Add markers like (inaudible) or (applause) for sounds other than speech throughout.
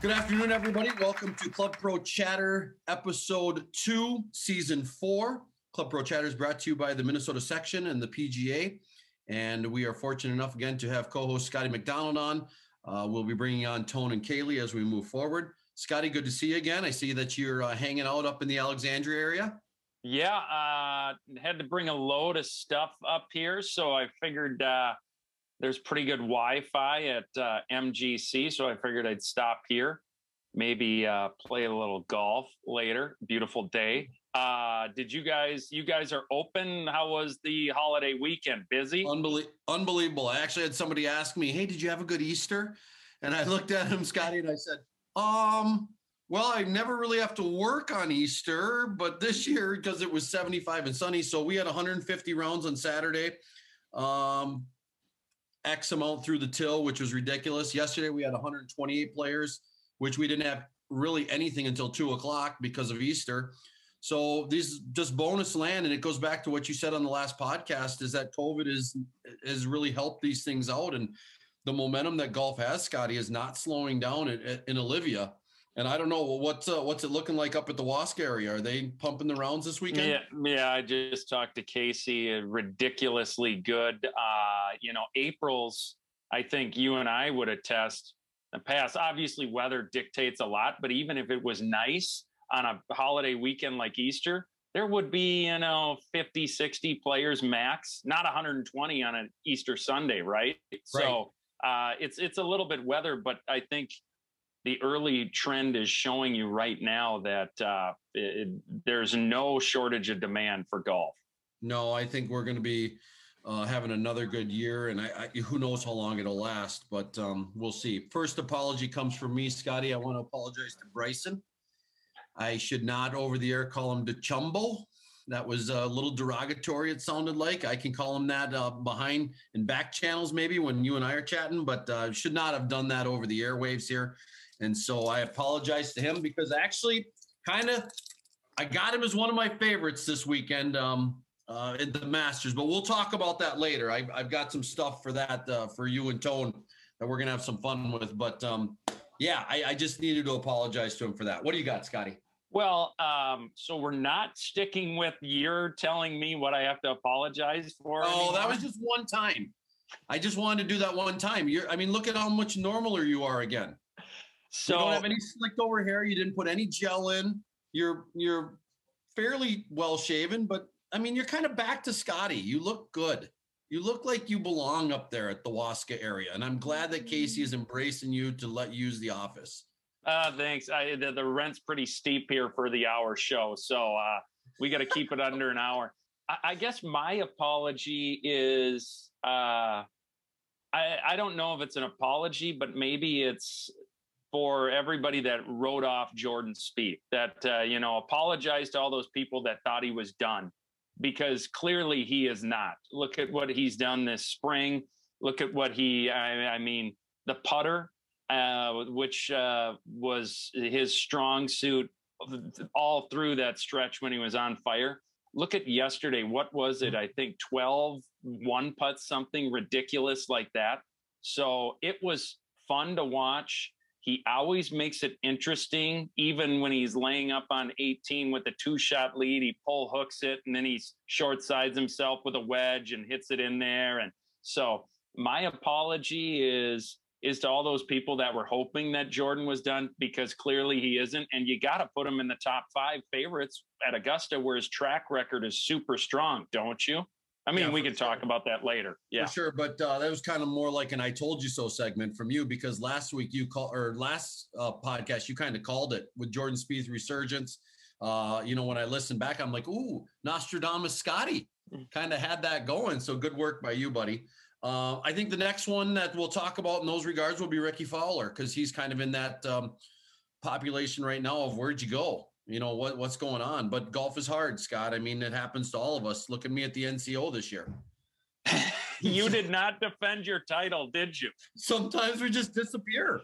Good afternoon, everybody. Welcome to Club Pro Chatter, episode two, season four. Club Pro Chatter is brought to you by the Minnesota section and the PGA. And we are fortunate enough again to have co host Scotty McDonald on. Uh, we'll be bringing on Tone and Kaylee as we move forward. Scotty, good to see you again. I see that you're uh, hanging out up in the Alexandria area. Yeah, uh, had to bring a load of stuff up here, so I figured uh, there's pretty good Wi-Fi at uh, MGC, so I figured I'd stop here, maybe uh, play a little golf later. Beautiful day. Uh, did you guys? You guys are open. How was the holiday weekend? Busy? Unbelie- unbelievable. I actually had somebody ask me, "Hey, did you have a good Easter?" And I looked at him, Scotty, and I said, "Um." Well, I never really have to work on Easter, but this year because it was 75 and sunny, so we had 150 rounds on Saturday. Um, X amount through the till, which was ridiculous. Yesterday we had 128 players, which we didn't have really anything until two o'clock because of Easter. So these just bonus land, and it goes back to what you said on the last podcast: is that COVID is has really helped these things out, and the momentum that golf has, Scotty, is not slowing down in, in Olivia. And I don't know what's uh, what's it looking like up at the Wask area. Are they pumping the rounds this weekend? Yeah, yeah. I just talked to Casey. Ridiculously good. Uh, you know, April's. I think you and I would attest. The past, obviously, weather dictates a lot. But even if it was nice on a holiday weekend like Easter, there would be you know 50, 60 players max, not 120 on an Easter Sunday, right? right. So uh, it's it's a little bit weather, but I think the early trend is showing you right now that uh, it, there's no shortage of demand for golf. No, I think we're going to be uh, having another good year, and I, I, who knows how long it'll last, but um, we'll see. First apology comes from me, Scotty. I want to apologize to Bryson. I should not over the air call him DeChumbo. That was a little derogatory. It sounded like I can call him that uh, behind and back channels maybe when you and I are chatting, but uh, should not have done that over the airwaves here. And so I apologize to him because actually, kind of, I got him as one of my favorites this weekend um, uh, in the Masters. But we'll talk about that later. I, have got some stuff for that uh, for you and Tone that we're gonna have some fun with. But um, yeah, I, I, just needed to apologize to him for that. What do you got, Scotty? Well, um, so we're not sticking with you're telling me what I have to apologize for. Oh, anymore? that was just one time. I just wanted to do that one time. You're, I mean, look at how much normaler you are again. So you don't have any slicked over hair. You didn't put any gel in. You're you're fairly well shaven, but I mean you're kind of back to Scotty. You look good. You look like you belong up there at the Waska area, and I'm glad that Casey is embracing you to let you use the office. Uh, thanks. I, the, the rent's pretty steep here for the hour show, so uh, we got to keep it under an hour. I, I, guess my apology is uh, I, I don't know if it's an apology, but maybe it's for everybody that wrote off Jordan Spieth. That uh, you know, apologize to all those people that thought he was done, because clearly he is not. Look at what he's done this spring. Look at what he. I, I mean, the putter, uh, which uh, was his strong suit all through that stretch when he was on fire. Look at yesterday. What was it? I think 12 one putts, something ridiculous like that. So it was fun to watch he always makes it interesting, even when he's laying up on 18 with a two shot lead. He pull hooks it and then he short sides himself with a wedge and hits it in there. And so, my apology is is to all those people that were hoping that Jordan was done because clearly he isn't. And you got to put him in the top five favorites at Augusta, where his track record is super strong, don't you? I mean, yeah, we can sure. talk about that later. Yeah, for sure. But uh, that was kind of more like an "I told you so" segment from you because last week you call or last uh, podcast you kind of called it with Jordan Spieth's resurgence. Uh, you know, when I listened back, I'm like, "Ooh, Nostradamus Scotty," mm. kind of had that going. So good work by you, buddy. Uh, I think the next one that we'll talk about in those regards will be Rickie Fowler because he's kind of in that um, population right now of where'd you go? You know what what's going on. But golf is hard, Scott. I mean, it happens to all of us. Look at me at the NCO this year. (laughs) (laughs) you did not defend your title, did you? Sometimes we just disappear.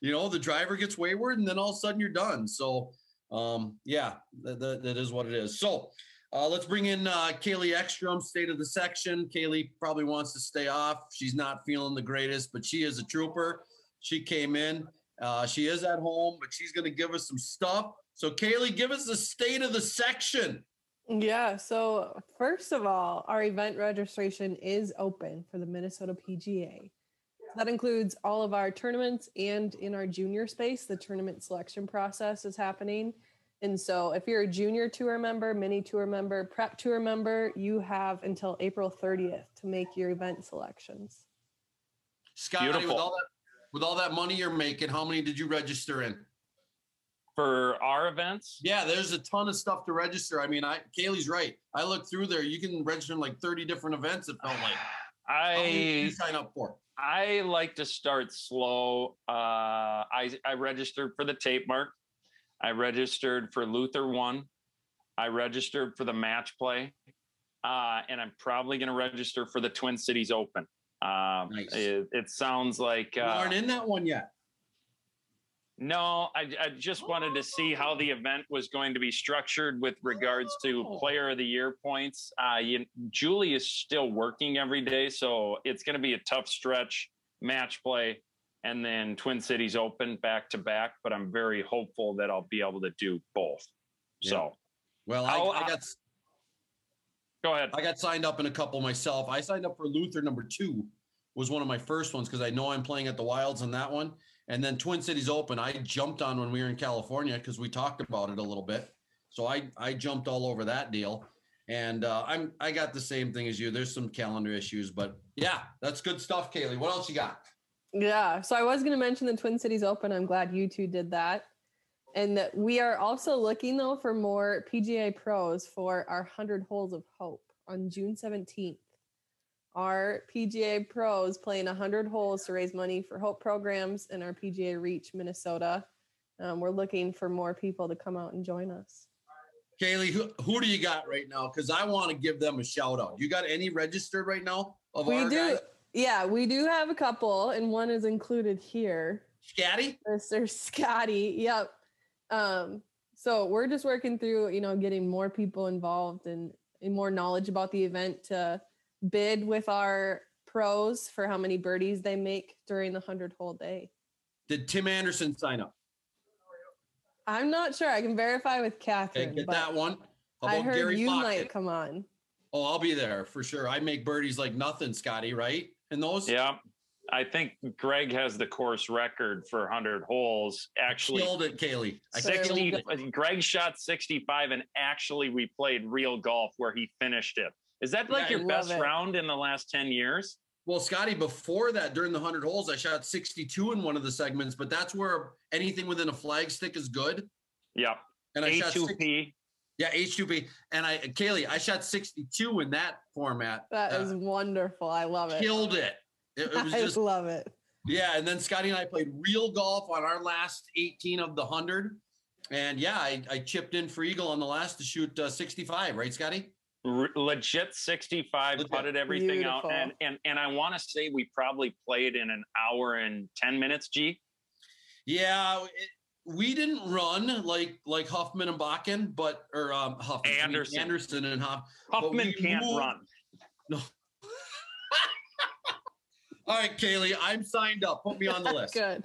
You know, the driver gets wayward, and then all of a sudden you're done. So, um, yeah, that, that, that is what it is. So. Uh, let's bring in uh, Kaylee Ekstrom, state of the section. Kaylee probably wants to stay off. She's not feeling the greatest, but she is a trooper. She came in Uh, she is at home, but she's going to give us some stuff. So, Kaylee, give us the state of the section. Yeah. So, first of all, our event registration is open for the Minnesota PGA. That includes all of our tournaments and in our junior space, the tournament selection process is happening. And so, if you're a junior tour member, mini tour member, prep tour member, you have until April 30th to make your event selections. Scotty, with all that with all that money you're making, how many did you register in? For our events? Yeah, there's a ton of stuff to register. I mean, I Kaylee's right. I looked through there. You can register in like 30 different events. It felt like. I sign up for. I like to start slow. Uh, I I registered for the Tapemark. I registered for Luther one. I registered for the match play, uh, and I'm probably going to register for the Twin Cities Open. Um, nice. it, it, sounds like uh, you aren't in that one yet. No, I, I, just wanted to see how the event was going to be structured with regards to oh. Player of the Year points. Uh, you, Julie is still working every day, so it's going to be a tough stretch. Match play, and then Twin Cities Open back to back. But I'm very hopeful that I'll be able to do both. Yeah. So, well, I, I got Go ahead. I got signed up in a couple myself. I signed up for Luther number two, was one of my first ones because I know I'm playing at the Wilds on that one. And then Twin Cities Open, I jumped on when we were in California because we talked about it a little bit. So I I jumped all over that deal. And uh, I'm I got the same thing as you. There's some calendar issues, but yeah, that's good stuff, Kaylee. What else you got? Yeah, so I was going to mention the Twin Cities Open. I'm glad you two did that. And we are also looking though for more PGA pros for our 100 holes of hope on June 17th. Our PGA pros playing 100 holes to raise money for hope programs in our PGA Reach Minnesota. Um, we're looking for more people to come out and join us. Kaylee, who, who do you got right now? Because I want to give them a shout out. You got any registered right now? we do. Guys? Yeah, we do have a couple, and one is included here. Scotty? Mr. Scotty. Yep. Um, so we're just working through, you know, getting more people involved and, and more knowledge about the event to bid with our pros for how many birdies they make during the 100 hole day. Did Tim Anderson sign up? I'm not sure. I can verify with Catherine. Okay, get that one. I heard Gary you might come on. Oh, I'll be there for sure. I make birdies like nothing, Scotty, right? And those? Yeah. I think Greg has the course record for 100 holes. Actually, killed it, Kaylee. I 60, Greg shot 65, and actually, we played real golf where he finished it. Is that like yeah, your best it. round in the last 10 years? Well, Scotty, before that, during the 100 holes, I shot 62 in one of the segments, but that's where anything within a flag stick is good. Yeah. And I A2P. shot 60, yeah, H2P. And I, Kaylee, I shot 62 in that format. That uh, is wonderful. I love it. Killed it. It, it was (laughs) I just love it. Yeah, and then Scotty and I played real golf on our last 18 of the hundred, and yeah, I, I chipped in for eagle on the last to shoot uh, 65. Right, Scotty? R- legit 65 legit. putted everything Beautiful. out and and and i want to say we probably played in an hour and 10 minutes g yeah it, we didn't run like like huffman and bakken but or um huffman anderson anderson and Huff, huffman can't moved, run no (laughs) all right, Kaylee, I'm signed up. Put me on the list. (laughs) Good.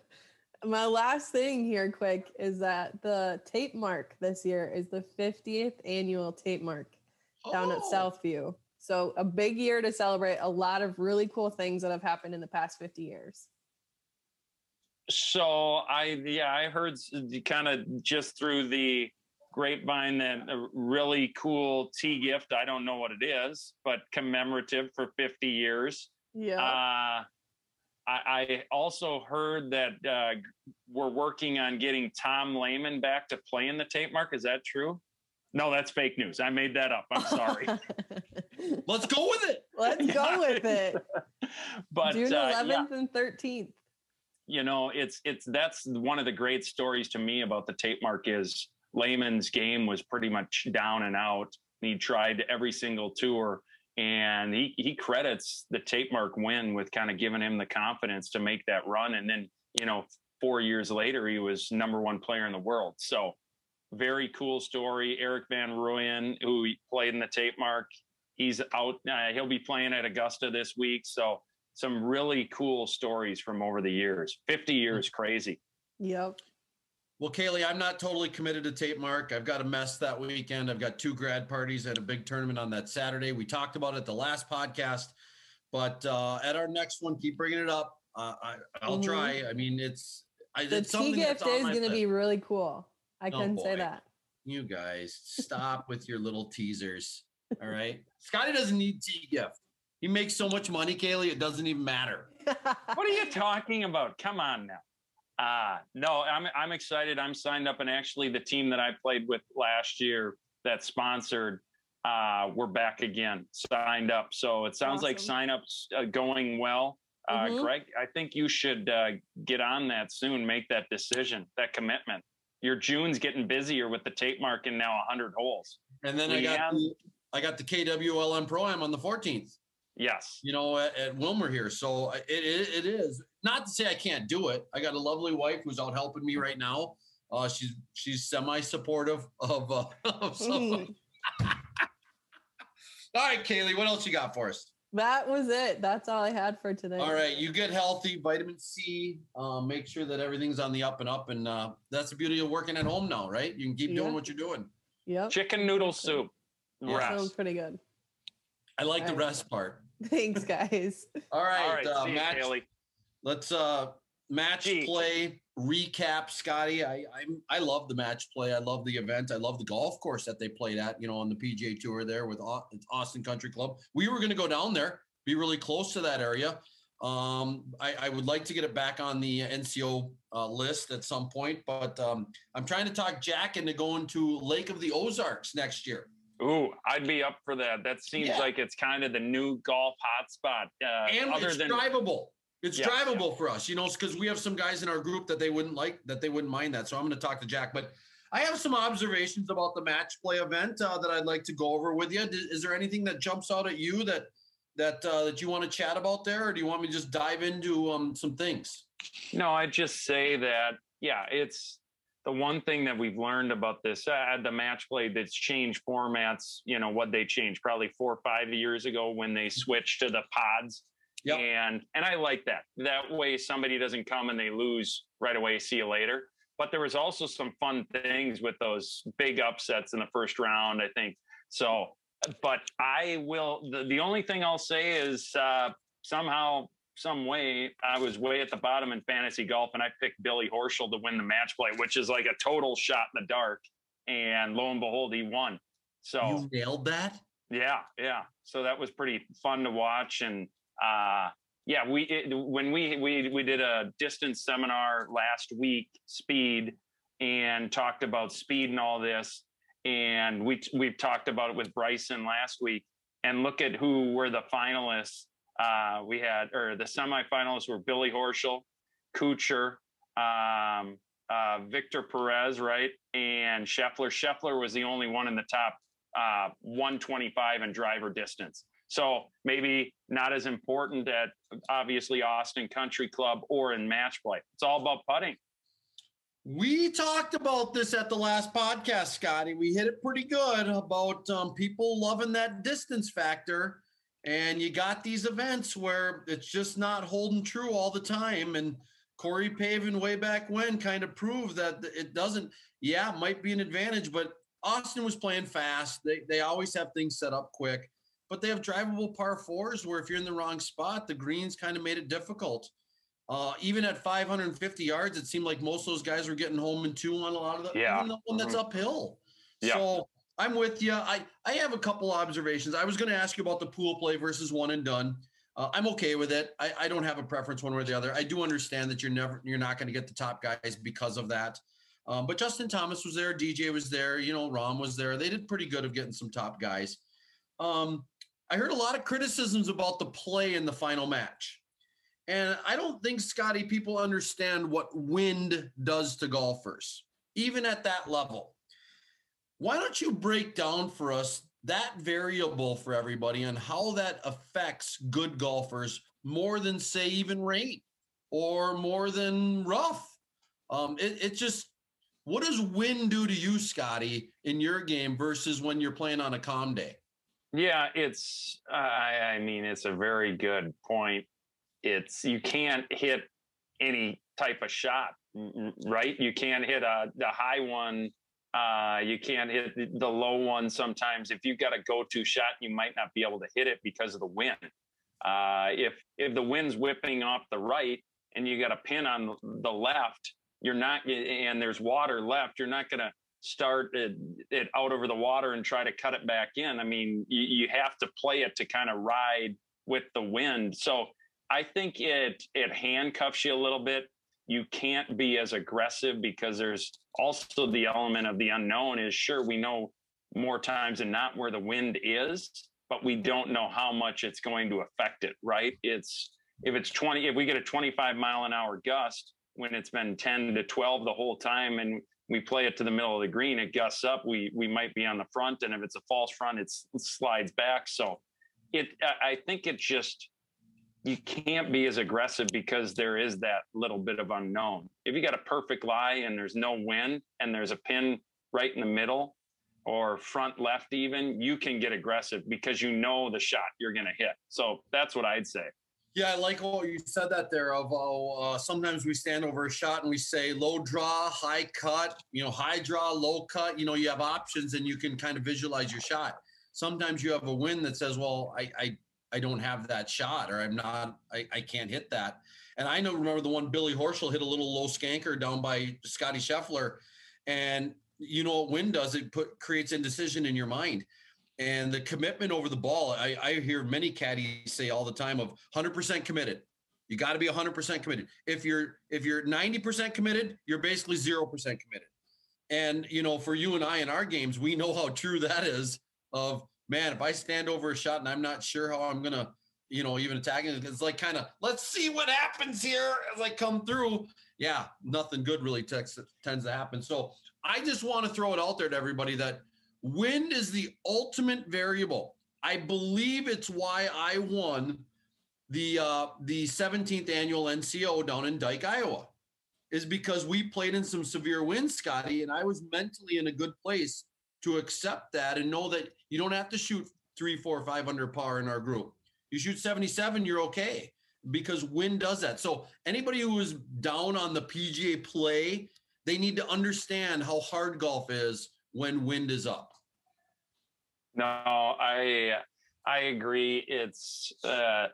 My last thing here, quick, is that the Tapemark this year is the 50th annual Tapemark down oh. at Southview. So a big year to celebrate a lot of really cool things that have happened in the past 50 years. So I yeah, I heard kind of just through the grapevine that a really cool tea gift. I don't know what it is, but commemorative for 50 years. Yeah. Uh, I, I, also heard that uh, we're working on getting Tom Lehman back to play in the Tapemark. Is that true? No, that's fake news. I made that up. I'm sorry. (laughs) Let's go with it. Let's go (laughs) with it. but June 11th uh, yeah. and 13th. You know, it's it's that's one of the great stories to me about the Tapemark is Lehman's game was pretty much down and out. He tried every single tour and he he credits the Tapemark win with kind of giving him the confidence to make that run and then you know four years later he was number one player in the world so very cool story Erik van Rooyen who played in the Tapemark he's out uh, he'll be playing at augusta this week so some really cool stories from over the years 50 years crazy Yep. Well, Kaylee, I'm not totally committed to Tapemark. I've got a mess that weekend. I've got two grad parties and a big tournament on that Saturday. We talked about it the last podcast, but uh, at our next one, keep bringing it up. Uh, I, I'll Mhm. try. I mean, it's I, The it's tea gift is going to be really cool. I Oh, can say boy. that. You guys, (laughs) stop with your little teasers. All right, Scotty doesn't need tea gift. He makes so much money, Kaylee. It doesn't even matter. What are you talking about? Come on now. Uh no, I'm I'm excited. I'm signed up and actually the team that I played with last year that sponsored uh we're back again signed up. So it sounds like Awesome. signups uh, going well. Uh Mhm. Greg, I think you should uh get on that soon, make that decision, that commitment. Your June's getting busier with the tape marking now 100 holes. And then I got Leanne? the, I got the KWLM Pro Am on the 14th. Yes. you know, at, at Willmar here. So it, it, it is not to say I can't do it. I got a lovely wife who's out helping me right now. Uh, she's she's semi supportive of. Uh, (laughs) of some- Mhm. (laughs) all right, Kaylee, what else you got for us? That was it. That's all I had for today. All right, you get healthy, vitamin C. Um, make sure that everything's on the up and up, and uh, that's the beauty of working at home now, right? You can keep doing what you're doing. Yep. Chicken noodle soup. Yeah. Sounds pretty good. I like the All right. rest part. (laughs) Thanks, guys. All right, All right, uh, see match. Haley. Let's uh match Gee. play recap, Scotty. I I'm, I love the match play. I love the event. I love the golf course that they played at. You know, on the PGA Tour there with Austin Country Club. We were going to go down there, be really close to that area. Um, I, I would like to get it back on the NCO uh, list at some point, but um, I'm trying to talk Jack into going to Lake of the Ozarks next year. Ooh, I'd be up for that. That seems Yeah. like it's kind of the new golf hotspot. Uh, and other it's than drivable. It's Yeah, drivable for us, you know, because we have some guys in our group that they wouldn't like, that they wouldn't mind that. So I'm going to talk to Jack, but I have some observations about the match play event uh, that I'd like to go over with you. Is there anything that jumps out at you that that uh, that you want to chat about there, or do you want me to just dive into um, some things? no, I'd just say that yeah, it's the one thing that we've learned about this uh, the match play that's changed formats. You know what they changed probably four or five years ago when they switched to the pods. Yep. And and I like that. That way somebody doesn't come and they lose right away. See you later. But there was also some fun things with those big upsets in the first round. I think so. But I will. The, the only thing I'll say is uh, somehow, some way, I was way at the bottom in fantasy golf, and I picked Billy Horschel to win the match play, which is like a total shot in the dark. And lo and behold, he won. So You nailed that. yeah, yeah. So that was pretty fun to watch, and uh, yeah, we it, when we we we did a distance seminar last week, speed, and talked about speed and all this, and we we've talked about it with Bryson last week, and look at who were the finalists. Uh, we had or the semifinalists were Billy Horschel, Kuchar, um, uh, Victor Perez, right, and Scheffler. Scheffler was the only one in the top uh, 125 in driver distance. So maybe not as important at obviously Austin Country Club or in match play. It's all about putting. We talked about this at the last podcast, Scotty. We hit it pretty good about um, people loving that distance factor. And you got these events where it's just not holding true all the time. And Corey Pavin, way back when, kind of proved that it doesn't, yeah, it might be an advantage, but Austin was playing fast. They, they always have things set up quick, but they have drivable par fours where if you're in the wrong spot, the greens kind of made it difficult. Uh, even at 550 yards, it seemed like most of those guys were getting home in two on a lot of the, Yeah. even the one that's uphill. Yeah. So I'm with you. I, I have a couple observations. I was going to ask you about the pool play versus one and done. Uh, I'm okay with it. I, I don't have a preference one way or the other. I do understand that you're never you're not going to get the top guys because of that. Um, but Justin Thomas was there, DJ was there, you know, Rahm was there. They did pretty good of getting some top guys. Um, I heard a lot of criticisms about the play in the final match. And I don't think, Scotty, people understand what wind does to golfers, even at that level. Why don't you break down for us that variable for everybody and how that affects good golfers more than, say, even rain or more than rough? Um, it, it just, what does wind do to you, Scotty, in your game versus when you're playing on a calm day? Yeah, it's. Uh, I, I mean, it's a very good point. It's you can't hit any type of shot, right? You can't hit a the high one. Uh, you can't hit the low one sometimes. If you've got a go-to shot, you might not be able to hit it because of the wind. Uh, if if the wind's whipping off the right and you got a pin on the left, you're not, and there's water left, you're not going to start it, it, out over the water and try to cut it back in. I mean, you, you have to play it to kind of ride with the wind. So I think it it handcuffs you a little bit. You can't be as aggressive because there's also the element of the unknown. Is sure we know more times than not where the wind is, but we don't know how much it's going to affect it. Right? It's if it's 20, if we get a 25 mile an hour gust when it's been 10 to 12 the whole time, and we play it to the middle of the green, it gusts up. We we might be on the front, and if it's a false front, it slides back. So it I think it just you can't be as aggressive because there is that little bit of unknown. If you got a perfect lie and there's no wind and there's a pin right in the middle or front left even, you can get aggressive because you know the shot you're going to hit. So that's what I'd say. Yeah, I like what you said that there of uh, sometimes we stand over a shot and we say low draw, high cut, you know, high draw, low cut. You know, you have options and you can kind of visualize your shot. Sometimes you have a win that says, well, I, I I don't have that shot or I'm not, I, I can't hit that. And I know, remember the one Billy Horschel hit a little low skanker down by Scottie Scheffler. And you know what wind does? It put creates indecision in your mind. And the commitment over the ball, I, I hear many caddies say all the time of 100% committed. You got to be 100% committed. If you're if you're 90% committed, you're basically 0% committed. And you know, for you and I in our games, we know how true that is of man, if I stand over a shot and I'm not sure how I'm gonna, you know, even attack it, it's like kind of let's see what happens here as I come through. Yeah, nothing good really tends to happen. So I just want to throw it out there to everybody that wind is the ultimate variable. I believe it's why I won the uh, the 17th annual NCO down in Dike, Iowa, is because we played in some severe winds, Scotty, and I was mentally in a good place to accept that and know that you don't have to shoot three, four, five under par in our group. You shoot 77, you're okay because wind does that. So anybody who is down on the PGA play, they need to understand how hard golf is when wind is up. No, I I agree. It's uh,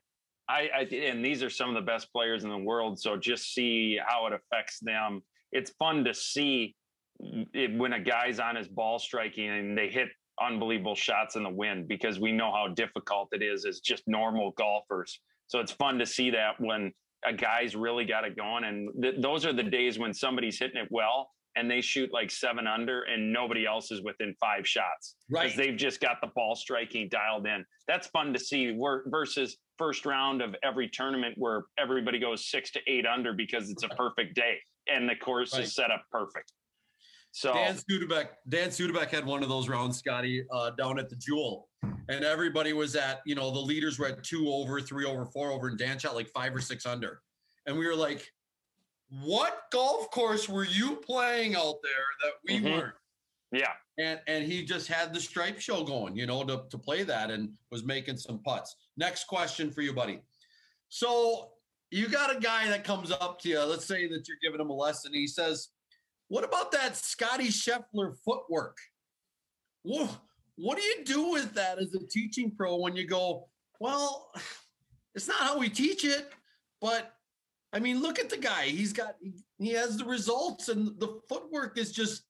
I, I and these are some of the best players in the world. So just see how it affects them. It's fun to see it, when a guy's on his ball striking and they hit unbelievable shots in the wind because we know how difficult it is as just normal golfers. So it's fun to see that when a guy's really got it going. And th- those are the days when somebody's hitting it well and they shoot like seven under and nobody else is within five shots. Right. Because they've just got the ball striking dialed in. That's fun to see We're, versus first round of every tournament where everybody goes six to eight under because it's a perfect day and the course right. is set up perfect. So Dan Studebeck, Dan Studebeck had one of those rounds, Scotty, uh, down at the Jewel, and everybody was at, you know, the leaders were at two over, three over, four over, and Dan shot like five or six under, and we were like, "What golf course were you playing out there that we mm-hmm. weren't?" Yeah, and and he just had the stripe show going, you know, to to play that, and was making some putts. Next question for you, buddy. So you got a guy that comes up to you. Let's say that you're giving him a lesson. He says what about that Scottie Scheffler footwork? What, what do you do with that as a teaching pro when you go, well, it's not how we teach it, but I mean, look at the guy. He's got he has the results and the footwork is just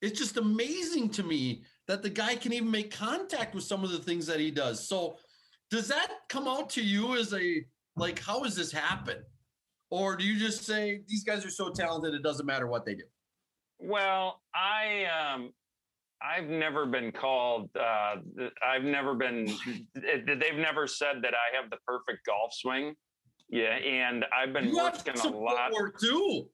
it's just amazing to me that the guy can even make contact with some of the things that he does. So does that come out to you as a like how does this happen? Or do you just say these guys are so talented it doesn't matter what they do? Well, I um, I've never been called. Uh, I've never been. They've never said that I have the perfect golf swing. Yeah, and I've been you working a lot. Too.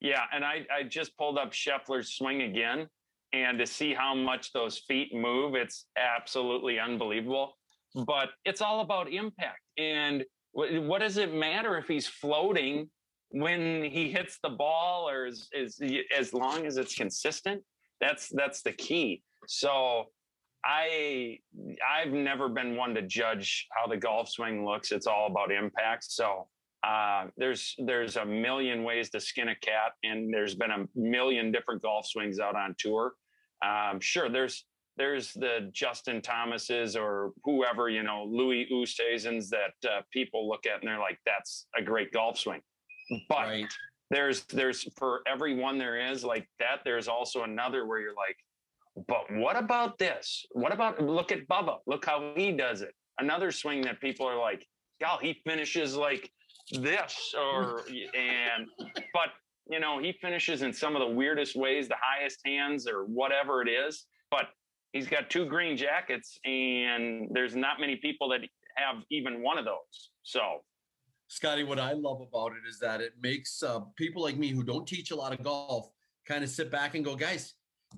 Yeah, and I I just pulled up Scheffler's swing again, and to see how much those feet move, it's absolutely unbelievable. But it's all about impact. And what, what does it matter if he's floating when he hits the ball or is, is as long as it's consistent that's that's the key so i i've never been one to judge how the golf swing looks it's all about impact so uh, there's there's a million ways to skin a cat, and there's been a million different golf swings out on tour. Um, sure, there's there's the Justin Thomases or whoever you know Louis Oosthuizens that uh, people look at and they're like, that's a great golf swing. But right. there's there's for every one there is like that. There's also another where you're like, but what about this? What about look at Bubba? Look how he does it. Another swing that people are like, y'all, he finishes like this or and but you know he finishes in some of the weirdest ways the highest hands or whatever it is but he's got two green jackets and there's not many people that have even one of those so scotty what i love about it is that it makes uh, people like me who don't teach a lot of golf kind of sit back and go guys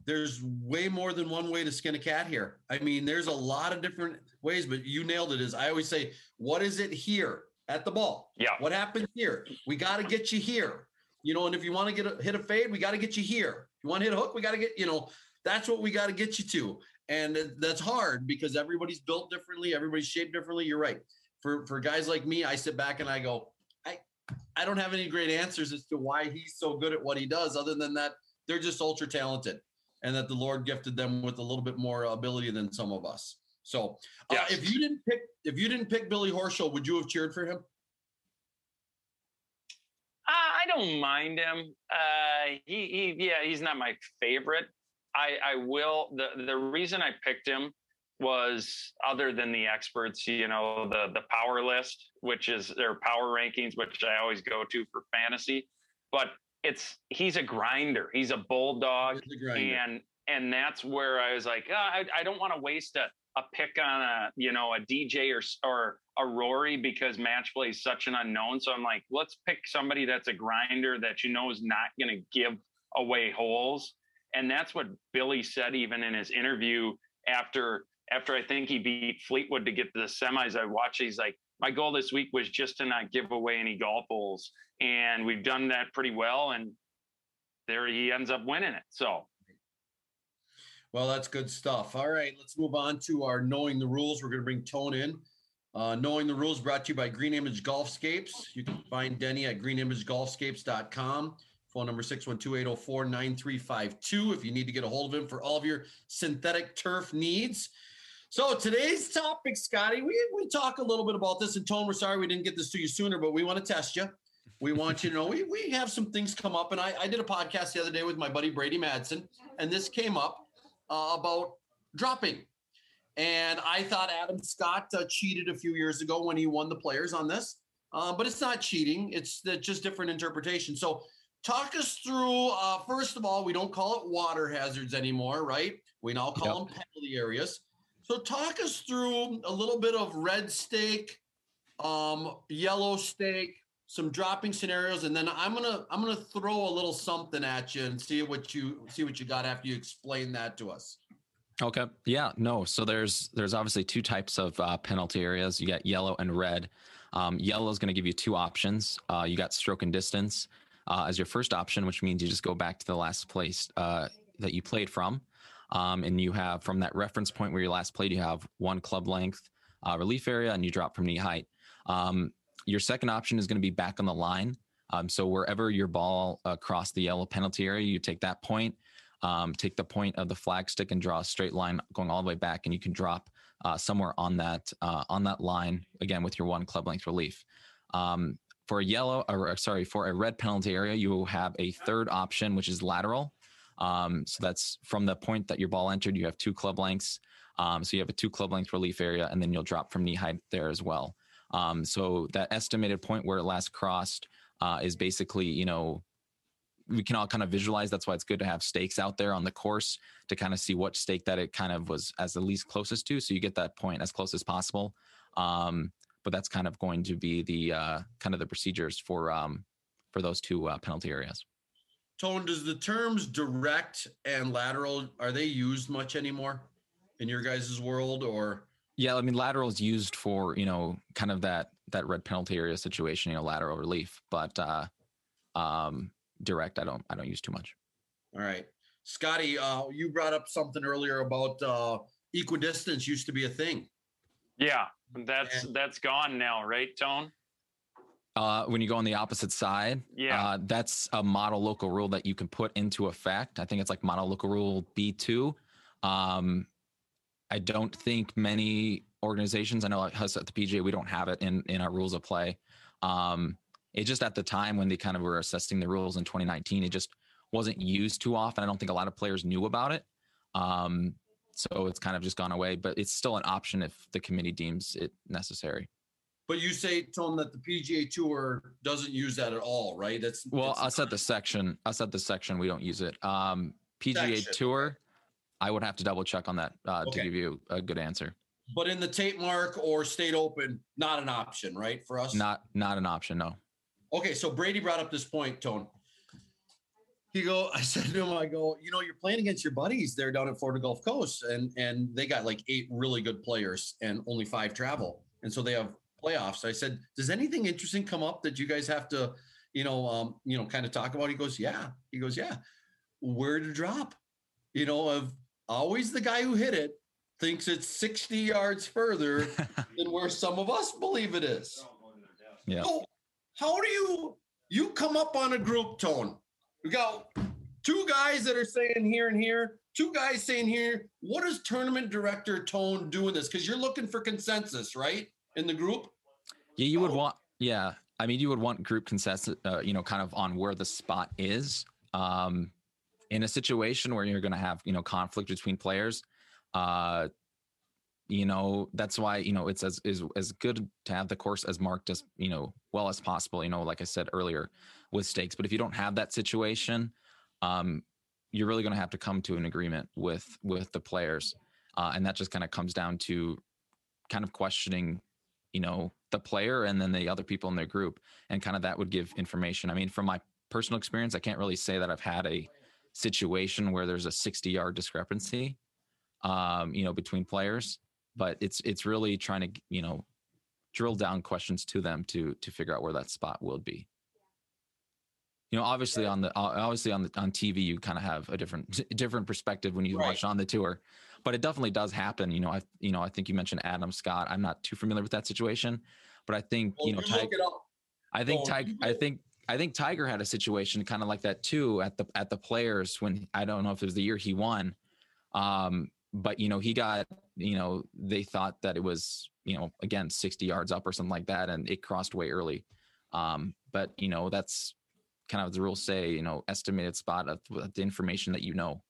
there's way more than one way to skin a cat here i mean there's a lot of different ways but you nailed it as i always say what is it here at the ball. Yeah. What happened here? We got to get you here. You know, and if you want to get a hit a fade, we got to get you here. If you want to hit a hook, we got to get, you know, that's what we got to get you to. And that's hard because everybody's built differently, everybody's shaped differently. You're right. For for guys like me, I sit back and I go, I I don't have any great answers as to why he's so good at what he does, other than that they're just ultra talented and that the Lord gifted them with a little bit more ability than some of us. So uh, yes. if you didn't pick if you didn't pick Billy Horschel, would you have cheered for him? Uh, I don't mind him. Uh, he, he, yeah, he's not my favorite. I, I will. the The reason I picked him was other than the experts, you know, the the power list, which is their power rankings, which I always go to for fantasy. But it's he's a grinder. He's a bulldog, a and and that's where I was like, oh, I, I don't want to waste a a pick on a you know a DJ or or a Rory because match play is such an unknown. So I'm like, let's pick somebody that's a grinder that you know is not going to give away holes. And that's what Billy said even in his interview after after I think he beat Fleetwood to get to the semis. I watched. He's like, my goal this week was just to not give away any golf balls. and we've done that pretty well. And there he ends up winning it. So well, that's good stuff. All right, let's move on to our knowing the rules. We're going to bring Tone in. Uh, knowing the rules brought to you by Green Image Golfscapes. You can find Denny at greenimagegolfscapes.com. Phone number 612-804-9352 if you need to get a hold of him for all of your synthetic turf needs. So today's topic, Scotty, we, we talk a little bit about this. And Tone, we're sorry we didn't get this to you sooner, but we want to test you. We want you to know we, we have some things come up. And I, I did a podcast the other day with my buddy Brady Madsen, and this came up uh, about dropping. And I thought Adam Scott uh, cheated a few years ago when he won the players on this, uh, but it's not cheating. It's the, just different interpretation. So, talk us through. Uh, first of all, we don't call it water hazards anymore, right? We now call yep. them penalty areas. So, talk us through a little bit of red stake, um, yellow stake, some dropping scenarios, and then I'm gonna I'm gonna throw a little something at you and see what you see what you got after you explain that to us. Okay. Yeah. No. So there's there's obviously two types of uh, penalty areas. You got yellow and red. Um, yellow is going to give you two options. Uh, you got stroke and distance uh, as your first option, which means you just go back to the last place uh, that you played from, um, and you have from that reference point where you last played, you have one club length uh, relief area, and you drop from knee height. Um, your second option is going to be back on the line. Um, so wherever your ball across the yellow penalty area, you take that point, um, take the point of the flag stick and draw a straight line going all the way back, and you can drop uh, somewhere on that uh, on that line again with your one club length relief. Um, for a yellow, or sorry, for a red penalty area, you have a third option, which is lateral. Um, so that's from the point that your ball entered, you have two club lengths. Um, so you have a two club length relief area, and then you'll drop from knee height there as well. Um, so that estimated point where it last crossed uh, is basically, you know, we can all kind of visualize. That's why it's good to have stakes out there on the course to kind of see what stake that it kind of was as the least closest to. So you get that point as close as possible. Um, but that's kind of going to be the uh, kind of the procedures for um, for those two uh, penalty areas. Tone, does the terms direct and lateral are they used much anymore in your guys' world or? Yeah, I mean lateral is used for you know kind of that that red penalty area situation, you know, lateral relief. But uh, um, direct, I don't I don't use too much. All right, Scotty, uh, you brought up something earlier about uh, equidistance used to be a thing. Yeah, that's and, that's gone now, right, Tone? Uh, when you go on the opposite side, Yeah. uh, that's a model local rule that you can put into effect. I think it's like model local rule B2. Um, I don't think many organizations, I know at us at the PGA, we don't have it in, in our rules of play. Um, it just at the time when they kind of were assessing the rules in 2019, it just wasn't used too often. I don't think a lot of players knew about it. Um, so it's kind of just gone away, but it's still an option if the committee deems it necessary. But you say, Tone, that the PGA Tour doesn't use that at all, right? That's Well, us at the section, us at the section, we don't use it. Um, PGA Section, Tour, I would have to double check on that uh, Okay. to give you a good answer. But in the Tapemark or state open, not an option, right? For us? Not not an option, no. Okay, so Brady brought up this point, Tone. He go, (laughs) I said to him, I go, you know, you're playing against your buddies there down at Florida Gulf Coast, and and they got like eight really good players and only five travel, and so they have playoffs. I said, does anything interesting come up that you guys have to, you know, um, you know, kind of talk about? He goes, yeah. He goes, yeah. Where to drop? You know, of always the guy who hit it thinks it's 60 yards further (laughs) than where some of us believe it is. Yeah. So how do you you come up on a group tone? We got two guys that are saying here and here, two guys saying here. What does tournament director tone doing this? Because you're looking for consensus, right? In the group. Yeah, you would Oh. want. Yeah, I mean, you would want group consensus. Uh, you know, kind of on where the spot is. Um, in a situation where you're going to have you know conflict between players, uh, you know that's why you know it's as is as good to have the course as marked as you know well as possible. You know, like I said earlier, with stakes. But if you don't have that situation, um, you're really going to have to come to an agreement with with the players, uh, and that just kind of comes down to kind of questioning you know the player and then the other people in their group and kind of that would give information. I mean from my personal experience i can't really say that i've had a situation where there's a 60 yard discrepancy um you know between players but it's it's really trying to you know drill down questions to them to to figure out where that spot will be. You know obviously on the obviously on the on tv you kind of have a different (laughs) different perspective when you Right. watch on the tour but it definitely does happen you know i you know i think you mentioned adam scott. I'm not too familiar with that situation but i think Well, you know you Ti- look it up. i think Oh, tiger i think i think tiger had a situation kind of like that too at the at the players when i don't know if it was the year he won um but you know he got you know they thought that it was you know again 60 yards up or something like that and it crossed way early um but you know that's kind of the rules say you know estimated spot of the information that you know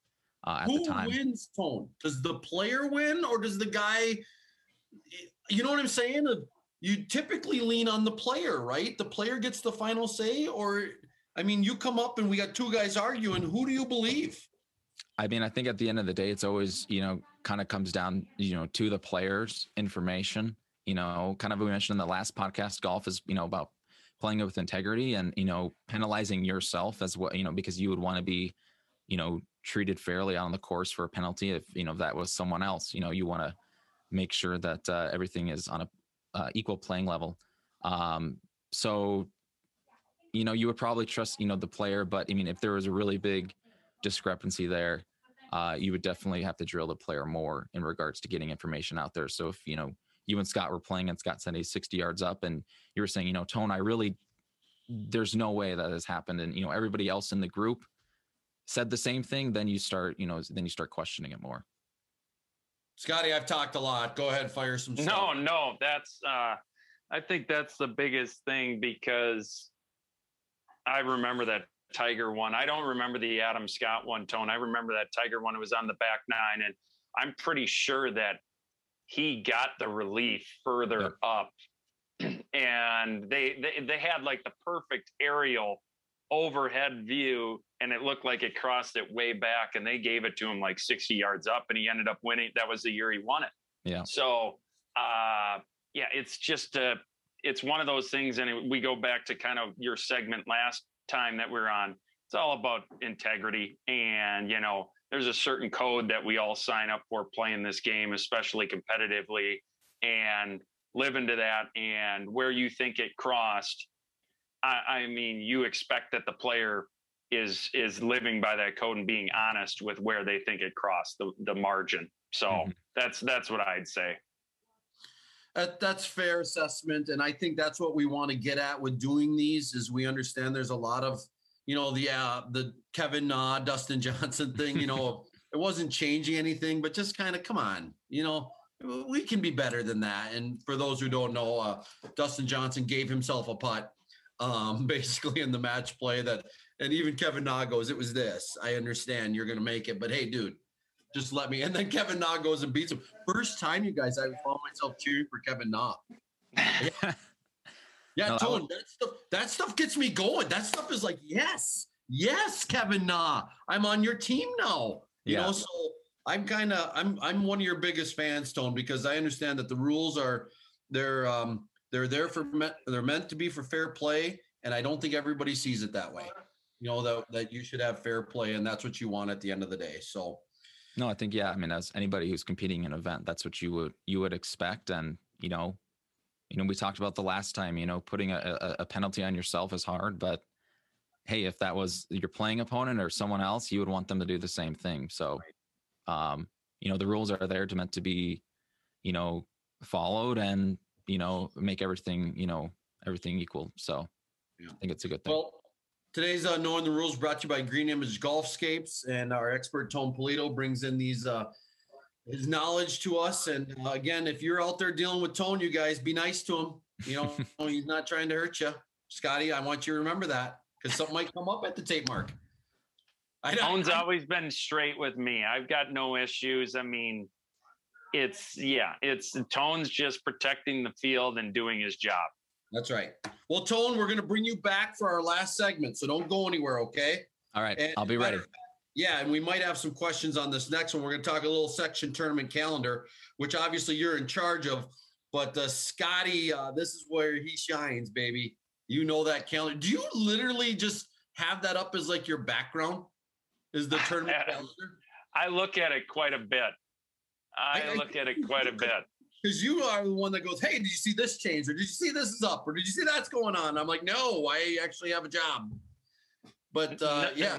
uh, at Who the time wins tone? Does the player win or does the guy? You know what I'm saying? You typically lean on the player, right? The player gets the final say, or I mean, you come up and we got two guys arguing. Who do you believe? I mean, I think at the end of the day, it's always, you know, kind of comes down, you know, to the players' information. You know, kind of we mentioned in the last podcast, golf is, you know, about playing it with integrity and, you know, penalizing yourself as well, you know, because you would want to be, you know, treated fairly on the course for a penalty. If, you know, that was someone else, you know, you want to make sure that uh, everything is on a uh, equal playing level. Um, so, you know, you would probably trust, you know, the player, but I mean, if there was a really big discrepancy there, uh, you would definitely have to drill the player more in regards to getting information out there. So if you know you and Scott were playing and Scott said he's 60 yards up, and you were saying, you know, Tone, I really, there's no way that has happened, and you know everybody else in the group said the same thing, then you start, you know, then you start questioning it more. Scotty, I've talked a lot. Go ahead, fire some. No, stuff. no, that's uh I think that's the biggest thing because I remember that Tiger one. I don't remember the Adam Scott one, Tone. I remember that Tiger one. It was on the back nine, and I'm pretty sure that he got the relief further up. (clears throat) And they, they they had like the perfect aerial overhead view, and it looked like it crossed it way back, and they gave it to him like 60 yards up, and he ended up winning. That was the year he won it. Yeah. So uh yeah, it's just uh it's one of those things, and it, we go back to kind of your segment last time that we are on. It's all about integrity, and you know, there's a certain code that we all sign up for playing this game, especially competitively, and live into that. And where you think it crossed, I, I mean, you expect that the player is is living by that code and being honest with where they think it crossed the the margin. So Mhm. that's that's what I'd say. That, that's fair assessment, and I think that's what we want to get at with doing these. Is we understand there's a lot of, you know, the uh, the Kevin Na, Dustin Johnson (laughs) thing. You know, it wasn't changing anything, but just kind of come on, you know, we can be better than that. And for those who don't know, uh, Dustin Johnson gave himself a putt, um, (laughs) basically in the match play that, and even Kevin Na goes, it was this. I understand you're going to make it, but hey, dude, just let me. And then Kevin Na goes and beats him. First time, you guys, I found myself cheering for Kevin Na. Yeah, (laughs) yeah No, that Tone, that stuff, that stuff gets me going. That stuff is like, yes, yes, Kevin Na, I'm on your team now. You Yeah. know, so I'm kind of I'm I'm one of your biggest fans, Tone, because I understand that the rules are they're um they're there for they're meant to be for fair play, and I don't think everybody sees it that way. You know that that you should have fair play, and that's what you want at the end of the day. So No, I think yeah. I mean, as anybody who's competing in an event, that's what you would you would expect. And you know, you know, we talked about the last time. You know, putting a, a, a penalty on yourself is hard, but hey, if that was your playing opponent or someone else, you would want them to do the same thing. So, um, you know, the rules are there to meant to be, you know, followed and you know make everything you know everything equal. So, Yeah. I think it's a good thing. Well, today's uh, knowing the rules brought to you by Green Image Golfscapes, and our expert Tone Polito brings in these uh, his knowledge to us. And uh, again, if you're out there dealing with Tone, you guys be nice to him. You know, (laughs) he's not trying to hurt you, Scotty. I want you to remember that because something might come up at the Tapemark. I don't. Tone's (laughs) always been straight with me. I've got no issues. I mean, it's yeah, it's Tone's just protecting the field and doing his job. That's right. Well, Tone, we're going to bring you back for our last segment, so don't go anywhere, okay? All right, And I'll be ready. Yeah, and we might have some questions on this next one. We're going to talk a little section tournament calendar, which obviously you're in charge of. But uh, Scotty, uh, this is where he shines, baby. You know that calendar. Do you literally just have that up as like your background? Is the (laughs) tournament calendar? I look at it quite a bit. I, I- at it quite a bit. Because you are the one that goes, "Hey, did you see this change? Or did you see this is up? Or did you see that's going on?" I'm like, "No, I actually have a job." But uh, yeah,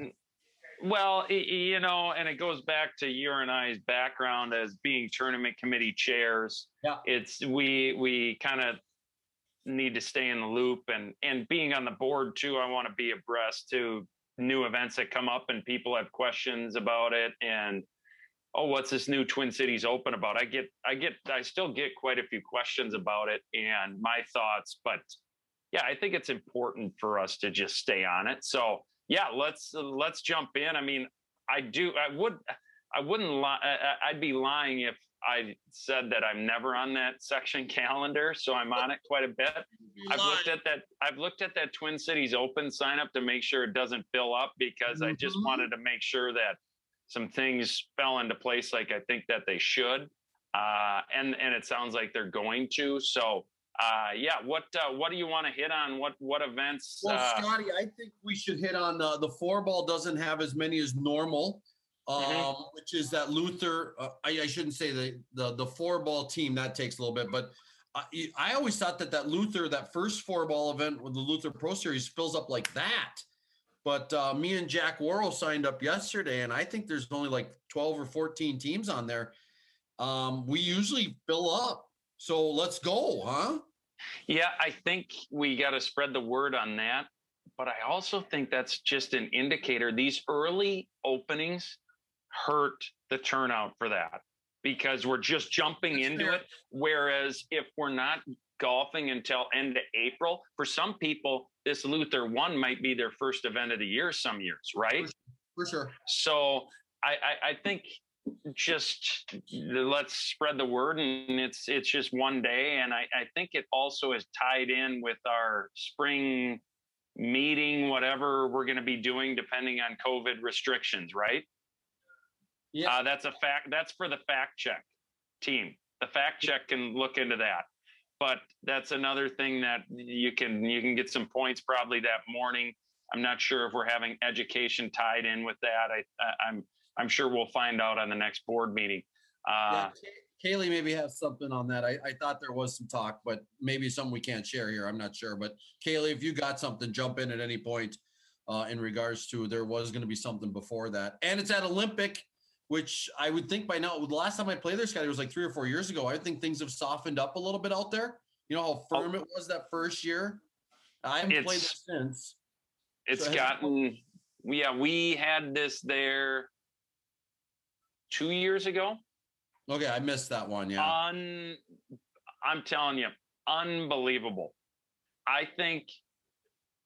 Well, you know, and it goes back to your and I's background as being tournament committee chairs. Yeah. It's we we kind of need to stay in the loop and and being on the board too. I want to be abreast to new events that come up and people have questions about it and oh what's this new twin cities open about i get i get i still get quite a few questions about it and my thoughts but yeah i think it's important for us to just stay on it so yeah let's let's jump in i mean i do i would i wouldn't lie i'd be lying if i said that i'm never on that section (laughs) calendar so i'm on it quite a bit I've looked at that. I've looked at that Twin Cities Open sign up to make sure it doesn't fill up because I just Mhm. wanted to make sure that some things fell into place like I think that they should. Uh, and and it sounds like they're going to. So uh, yeah, what uh, what do you want to hit on? What what events? Well, uh, Scotty, I think we should hit on the the four ball doesn't have as many as normal, um, Mhm. which is that Luther. Uh, I, I shouldn't say the the the four ball team that takes a little bit, but I, I always thought that that Luther that first four ball event with the Luther Pro Series fills up like that. But uh, me and Jack Worrell signed up yesterday, and I think there's only like 12 or 14 teams on there. Um, we usually fill up. So let's go, huh? Yeah, I think we got to spread the word on that. But I also think that's just an indicator. These early openings hurt the turnout for that because we're just jumping That's into fair. it. Whereas if we're not golfing until end of April, for some people, this Luther one might be their first event of the year some years, right? For sure. So I, I, I think just let's spread the word and it's it's just one day and I, I think it also is tied in with our spring meeting whatever we're going to be doing depending on covid restrictions right Yeah. uh, that's a fact that's for the fact check team the fact check can look into that but that's another thing that you can you can get some points probably that morning i'm not sure if we're having education tied in with that i, I i'm i'm sure we'll find out on the next board meeting uh Yeah, Kay- Kaylee maybe has something on that. I, I thought there was some talk, but maybe something we can't share here. I'm not sure. But Kaylee, if you got something, jump in at any point uh, in regards to there was going to be something before that. And it's at Olympic, which I would think by now, the last time I played there, Scotty, was like three or four years ago. I think things have softened up a little bit out there. You know how oh. firm it was that first year? I haven't played It's- there since. It's it- gotten, yeah, we had this there two years ago. Okay, I missed that one. Yeah. Un, I'm telling you, unbelievable. I think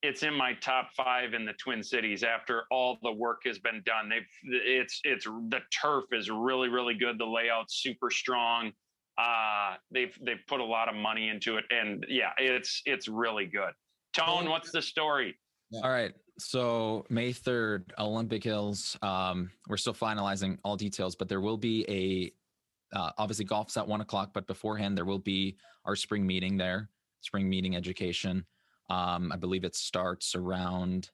it's in my top five in the Twin Cities after all the work has been done. They've it's it's the turf is really really good. The layout's super strong. Uh, they've they've put a lot of money into it, and yeah, it's it's really good. Tone, what's the story? All right. So May 3rd, Olympic Hills. Um, we're still finalizing all details, but there will be a uh, obviously golf's at one o'clock, but beforehand there will be our spring meeting there, spring meeting education. Um, I believe it starts around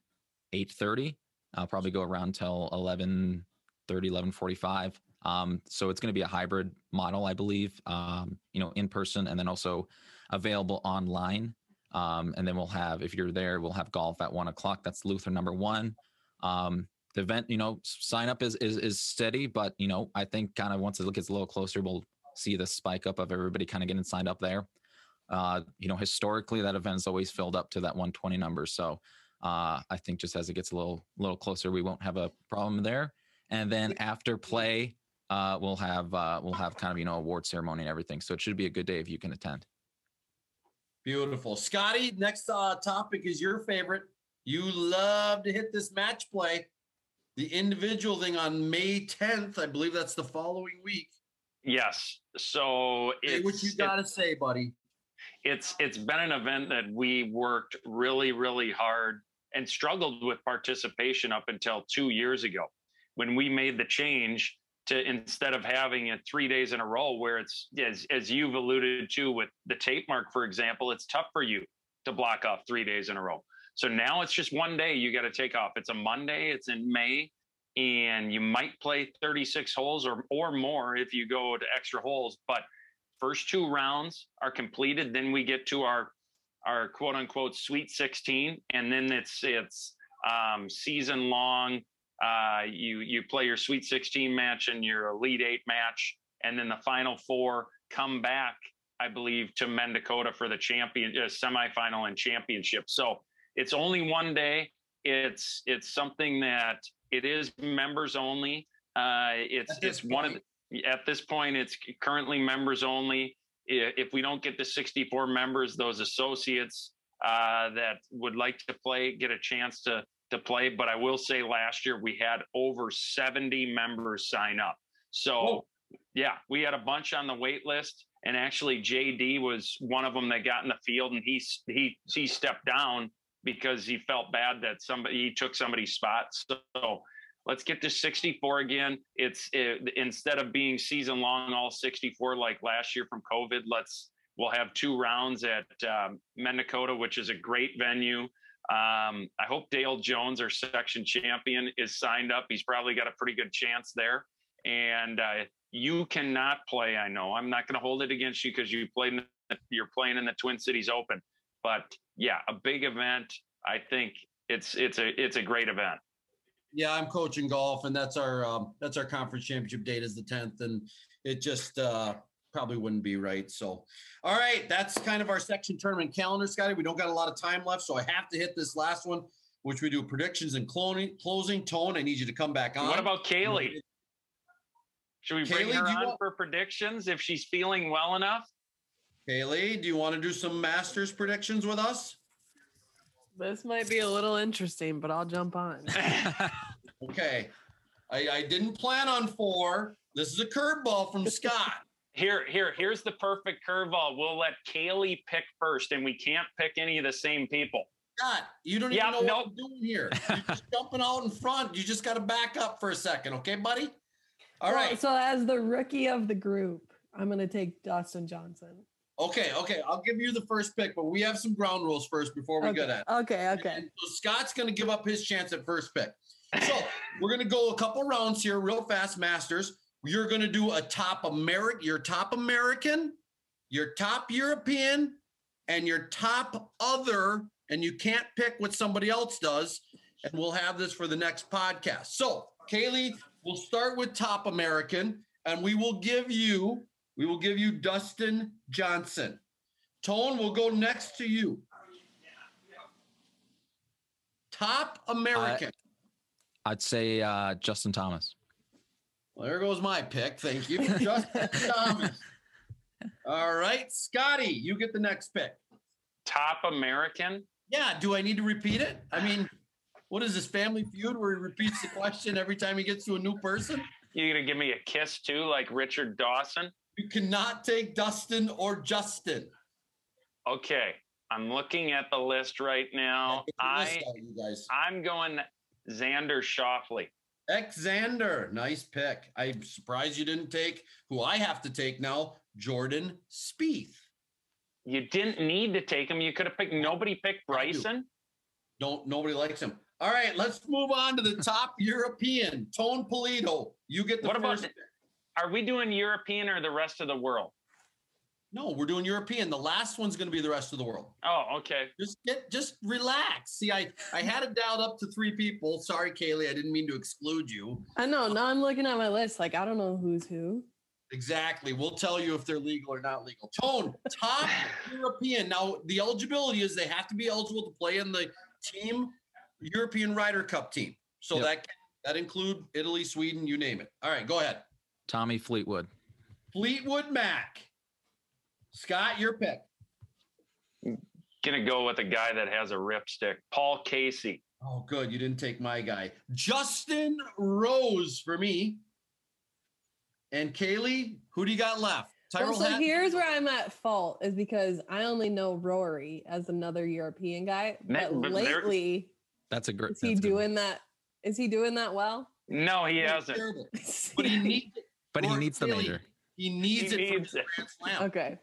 8:30. I'll probably go around till 11:30, 11:45. Um, so it's going to be a hybrid model, I believe. Um, you know, in person and then also available online. Um, and then we'll have, if you're there, we'll have golf at one o'clock. That's Luther number one. Um, the event, you know, sign up is, is, is steady, but you know, I think kind of once it gets a little closer, we'll see the spike up of everybody kind of getting signed up there. Uh, you know, historically that event is always filled up to that 120 number. So, uh, I think just as it gets a little, little closer, we won't have a problem there. And then after play, uh, we'll have, uh, we'll have kind of, you know, award ceremony and everything. So it should be a good day if you can attend. Beautiful. Scotty, next uh, topic is your favorite. You love to hit this match play. The individual thing on May 10th, I believe that's the following week. Yes. So Say it's what you got to say, buddy. It's it's been an event that we worked really really hard and struggled with participation up until two years ago when we made the change to instead of having it three days in a row where it's as, as you've alluded to with the Tapemark for example it's tough for you to block off three days in a row. So now it's just one day you got to take off. It's a monday it's in may and you might play 36 holes or, or more if you go to extra holes but first two rounds are completed then we get to our our quote unquote sweet 16 and then it's it's um, season long. Uh, you you play your sweet 16 match and your elite eight match and then the final four come back i believe to mendakota for the champion uh, semifinal and championship. So it's only one day. It's it's something that it is members only. Uh, it's it's one of the, at this point it's currently members only. If we don't get the 64 members those associates uh, that would like to play get a chance to to play. But i will say last year we had over 70 members sign up. So Whoa. yeah we had a bunch on the wait list. And actually jd was one of them that got in the field and he he he stepped down because he felt bad that somebody he took somebody's spot. So let's get to 64 again. It's it, instead of being season long all 64 like last year from covid let's we'll have two rounds at um, which is a great venue. Um, i hope dale jones our section champion is signed up. He's probably got a pretty good chance there. And uh, you cannot play i know. I'm not going to hold it against you because you played the, you're playing in the twin cities open. But yeah a big event. I think it's it's a it's a great event Yeah, I'm coaching golf, and that's our um, that's our conference championship date is the 10th, and it just uh, probably wouldn't be right. So, all right, that's kind of our section tournament calendar, Scotty. We don't got a lot of time left, so I have to hit this last one, which we do predictions and cloning, closing. Tone, I need you to come back on. What about Kaylee? Should we bring her on want- for predictions if she's feeling well enough? Kaylee? Do you want to do some Masters predictions with us? This might be a little interesting, but I'll jump on. (laughs) Okay, I, I didn't plan on four. This is a curveball from Scott. (laughs) Here, here, here's the perfect curveball. We'll let Kaylee pick first, and we can't pick any of the same people. Scott, you don't Yeah, even know nope. what I'm doing here. You're just (laughs) jumping out in front. You just got to back up for a second, okay, buddy? All Well, right. So as the rookie of the group, I'm gonna take Dustin Johnson. Okay, okay. I'll give you the first pick, but we have some ground rules first before we okay. get at. it. okay, okay. And So Scott's going to give up his chance at first pick. So (laughs) we're going to go a couple rounds here, real fast, Masters. You're going to do a top American, your top American, your top European, and your top other, and you can't pick what somebody else does. And we'll have this for the next podcast. So, Kaylee, We'll start with top American, and we will give you we will give you Dustin Johnson. Tone will go next to you. Top American. I'd say uh, Justin Thomas. well, there goes my pick. Thank you, (laughs) Justin Thomas. All right, Scotty, you get the next pick. Top American. Yeah, do I need to repeat it? I mean, what is this Family Feud where he repeats the question every time he gets to a new person? You gonna give me a kiss too, like Richard Dawson? You cannot take Dustin or Justin. Okay, I'm looking at the list right now. The list I out, you guys. I'm going Xander Schauffele. Xander, nice pick. I'm surprised you didn't take who I have to take now, Jordan Spieth. You didn't need to take him. You could have picked. Nobody picked Bryson. Don't nobody likes him. All right, let's move on to the top (laughs) European. Tone Polito, you get the What first. the- pick. Are we doing European or the rest of the world? No, we're doing European. The last one's going to be the rest of the world. Oh, okay. Just get, just relax. See, I I had it dialed up to three people. Sorry, Kaylee, I didn't mean to exclude you. I know. Now I'm looking at my list. Like I don't know who's who. Exactly. We'll tell you if they're legal or not legal. Tone, top (laughs) European. Now, the eligibility is they have to be eligible to play in the team European Ryder Cup team. So Yep. that that include Italy, Sweden, you name it. All right, go ahead. Tommy Fleetwood. Fleetwood Mac. Scott, your pick. Gonna go with a guy that has a ripstick. Paul Casey. Oh, good. You didn't take my guy. Justin Rose for me. And Kaylee, who do you got left? Well, so Hatton? here's where I'm at fault is because I only know Rory as another European guy, but but lately That's a great. is he that's a good one. doing that? Is he doing that well? No, he He's hasn't. terrible. But he (laughs) needs it. But he needs the Kaylee, major. He needs He it for needs the it. Grand Slam. okay.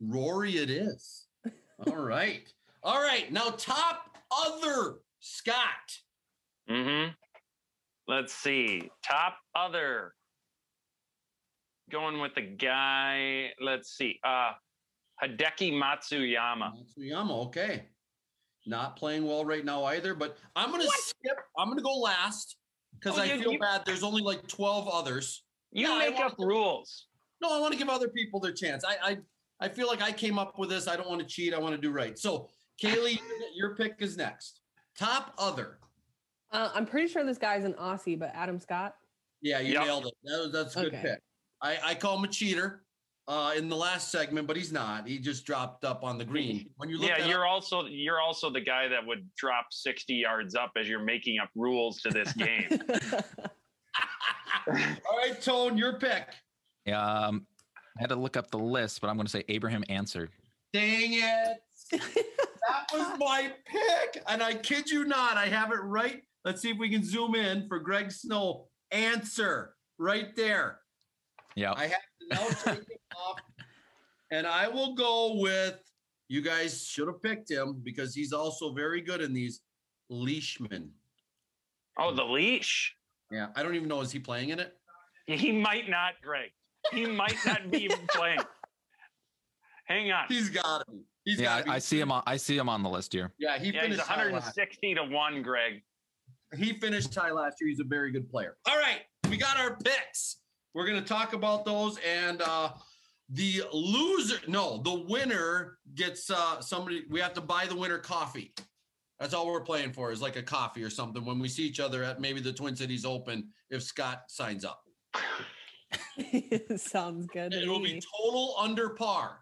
Rory, it is. (laughs) All right. All right. Now, top other Scott. Mm-hmm. Let's see. Top other. Going with the guy. Let's see. Uh Hideki Matsuyama. Matsuyama. Okay. Not playing well right now either, but I'm going to skip. I'm going to go last because Oh, I you- feel you- bad. There's only like 12 others. You Yeah, make want up rules. No, I want to give other people their chance. I, I, I feel like I came up with this. I don't want to cheat. I want to do right. So, Kaylee, (laughs) your pick is next. Top other. Uh, I'm pretty sure this guy's an Aussie, but Adam Scott. Yeah, you Yep. nailed it. That was, that's a good Okay. pick. I, I call him a cheater uh, in the last segment, but he's not. He just dropped up on the green. When you look Yeah, you're up, also you're also the guy that would drop 60 yards up as you're making up rules to this game. (laughs) (laughs) all right, Tone, your pick. Um, I had to look up the list, but I'm going to say Abraham Ancer. Dang it. that was my pick. And I kid you not, I have it right. Let's see if we can zoom in for Greg Snow. Ancer right there. Yeah. I have to now take it (laughs) off. And I will go with you guys should have picked him because he's also very good in these. Leishman. oh, the leash. Yeah. I don't even know. Is he playing in it? He might not, Greg. He might not be even (laughs) playing. Hang on. He's got to be. He's yeah, got to I. I see him on. I see him on the list here. Yeah, he Yeah, finished high 160 to 1, Greg. he finished tie last year. He's a very good player. All right, we got our picks. We're gonna talk about those, and uh the loser, no, the winner gets uh somebody. We have to buy the winner coffee. That's all we're playing for is like a coffee or something when we see each other at maybe the Twin Cities Open if Scott signs up. (laughs) Sounds good. It will be total under par.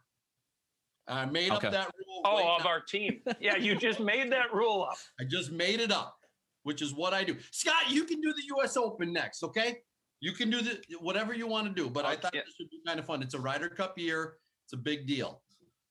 I made Okay. up that rule. Oh, right of now. our team. Yeah, you just made that rule up. I just made it up, which is what I do. Scott, you can do the U.S. Open next, okay? You can do the whatever you want to do, but I Okay. thought this would be kind of fun. It's a Ryder Cup year. It's a big deal.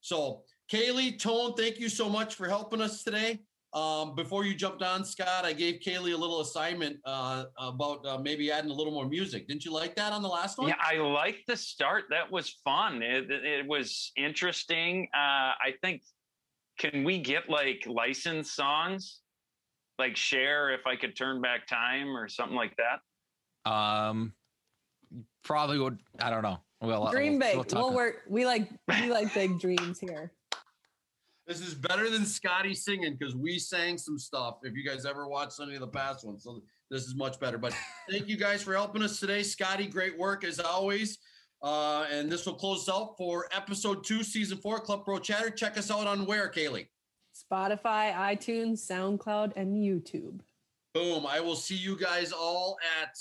So, Kaylee, Tone, thank you so much for helping us today. Um, before you jumped on, Scott, I gave Kaylee a little assignment uh, about uh, maybe adding a little more music. Didn't you like that on the last one? Yeah, I liked the start. That was fun. It, it- it was interesting. Uh, I think, can we get like licensed songs? Like Cher if I could turn back time or something like that? Um, probably would. I don't know. Well, Dream we'll, big. we'll We'll work. We like we like big (laughs) dreams here. This is better than Scotty singing because we sang some stuff. If you guys ever watched any of the past ones, so this is much better. But (laughs) thank you guys for helping us today, Scotty. Great work as always. Uh, and this will close out for episode two, season four, Club Pro Chatter. Check us out on where, Kaylee? Spotify, iTunes, SoundCloud, and YouTube. Boom. I will see you guys all at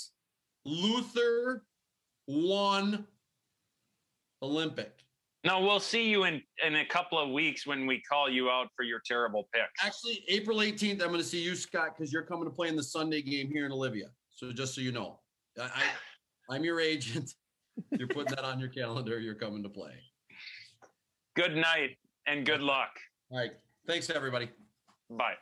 Luther One Olympic. No, we'll see you in in a couple of weeks when we call you out for your terrible picks. Actually, April 18th, I'm going to see you, Scott, because you're coming to play in the Sunday game here in Olivia. So just so you know, I, I I'm your agent. (laughs) You're putting that on your calendar. You're coming to play. Good night and good luck. All right. Thanks, everybody. Bye.